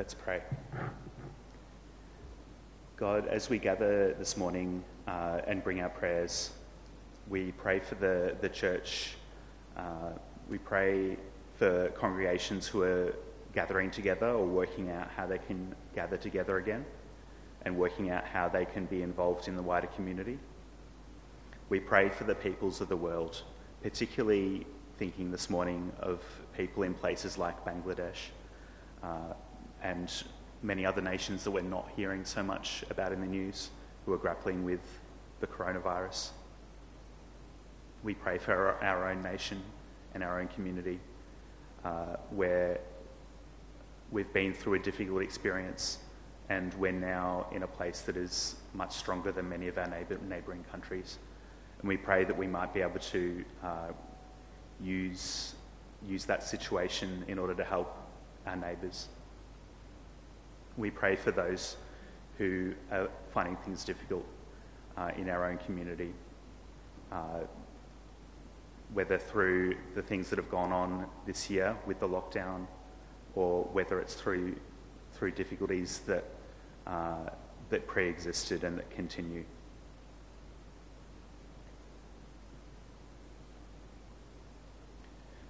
Let's pray. God, as we gather this morning uh, and bring our prayers, we pray for the, the church. Uh, we pray for congregations who are gathering together or working out how they can gather together again and working out how they can be involved in the wider community. We pray for the peoples of the world, particularly thinking this morning of people in places like Bangladesh uh, and many other nations that we're not hearing so much about in the news who are grappling with the coronavirus. We pray for our, own nation and our own community uh, where we've been through a difficult experience and we're now in a place that is much stronger than many of our neighbour, neighbouring countries. And we pray that we might be able to uh, use, use that situation in order to help our neighbours. We pray for those who are finding things difficult uh, in our own community, uh, whether through the things that have gone on this year with the lockdown or whether it's through, through difficulties that, uh, that pre existed and that continue.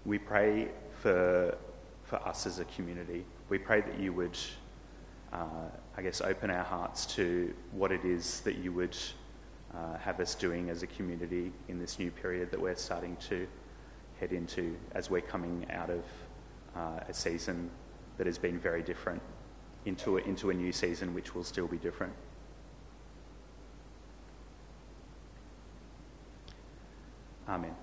We pray for, for us as a community. We pray that you would, uh, I guess, open our hearts to what it is that you would uh, have us doing as a community in this new period that we're starting to head into as we're coming out of uh, a season that has been very different into a, into a new season which will still be different. Amen.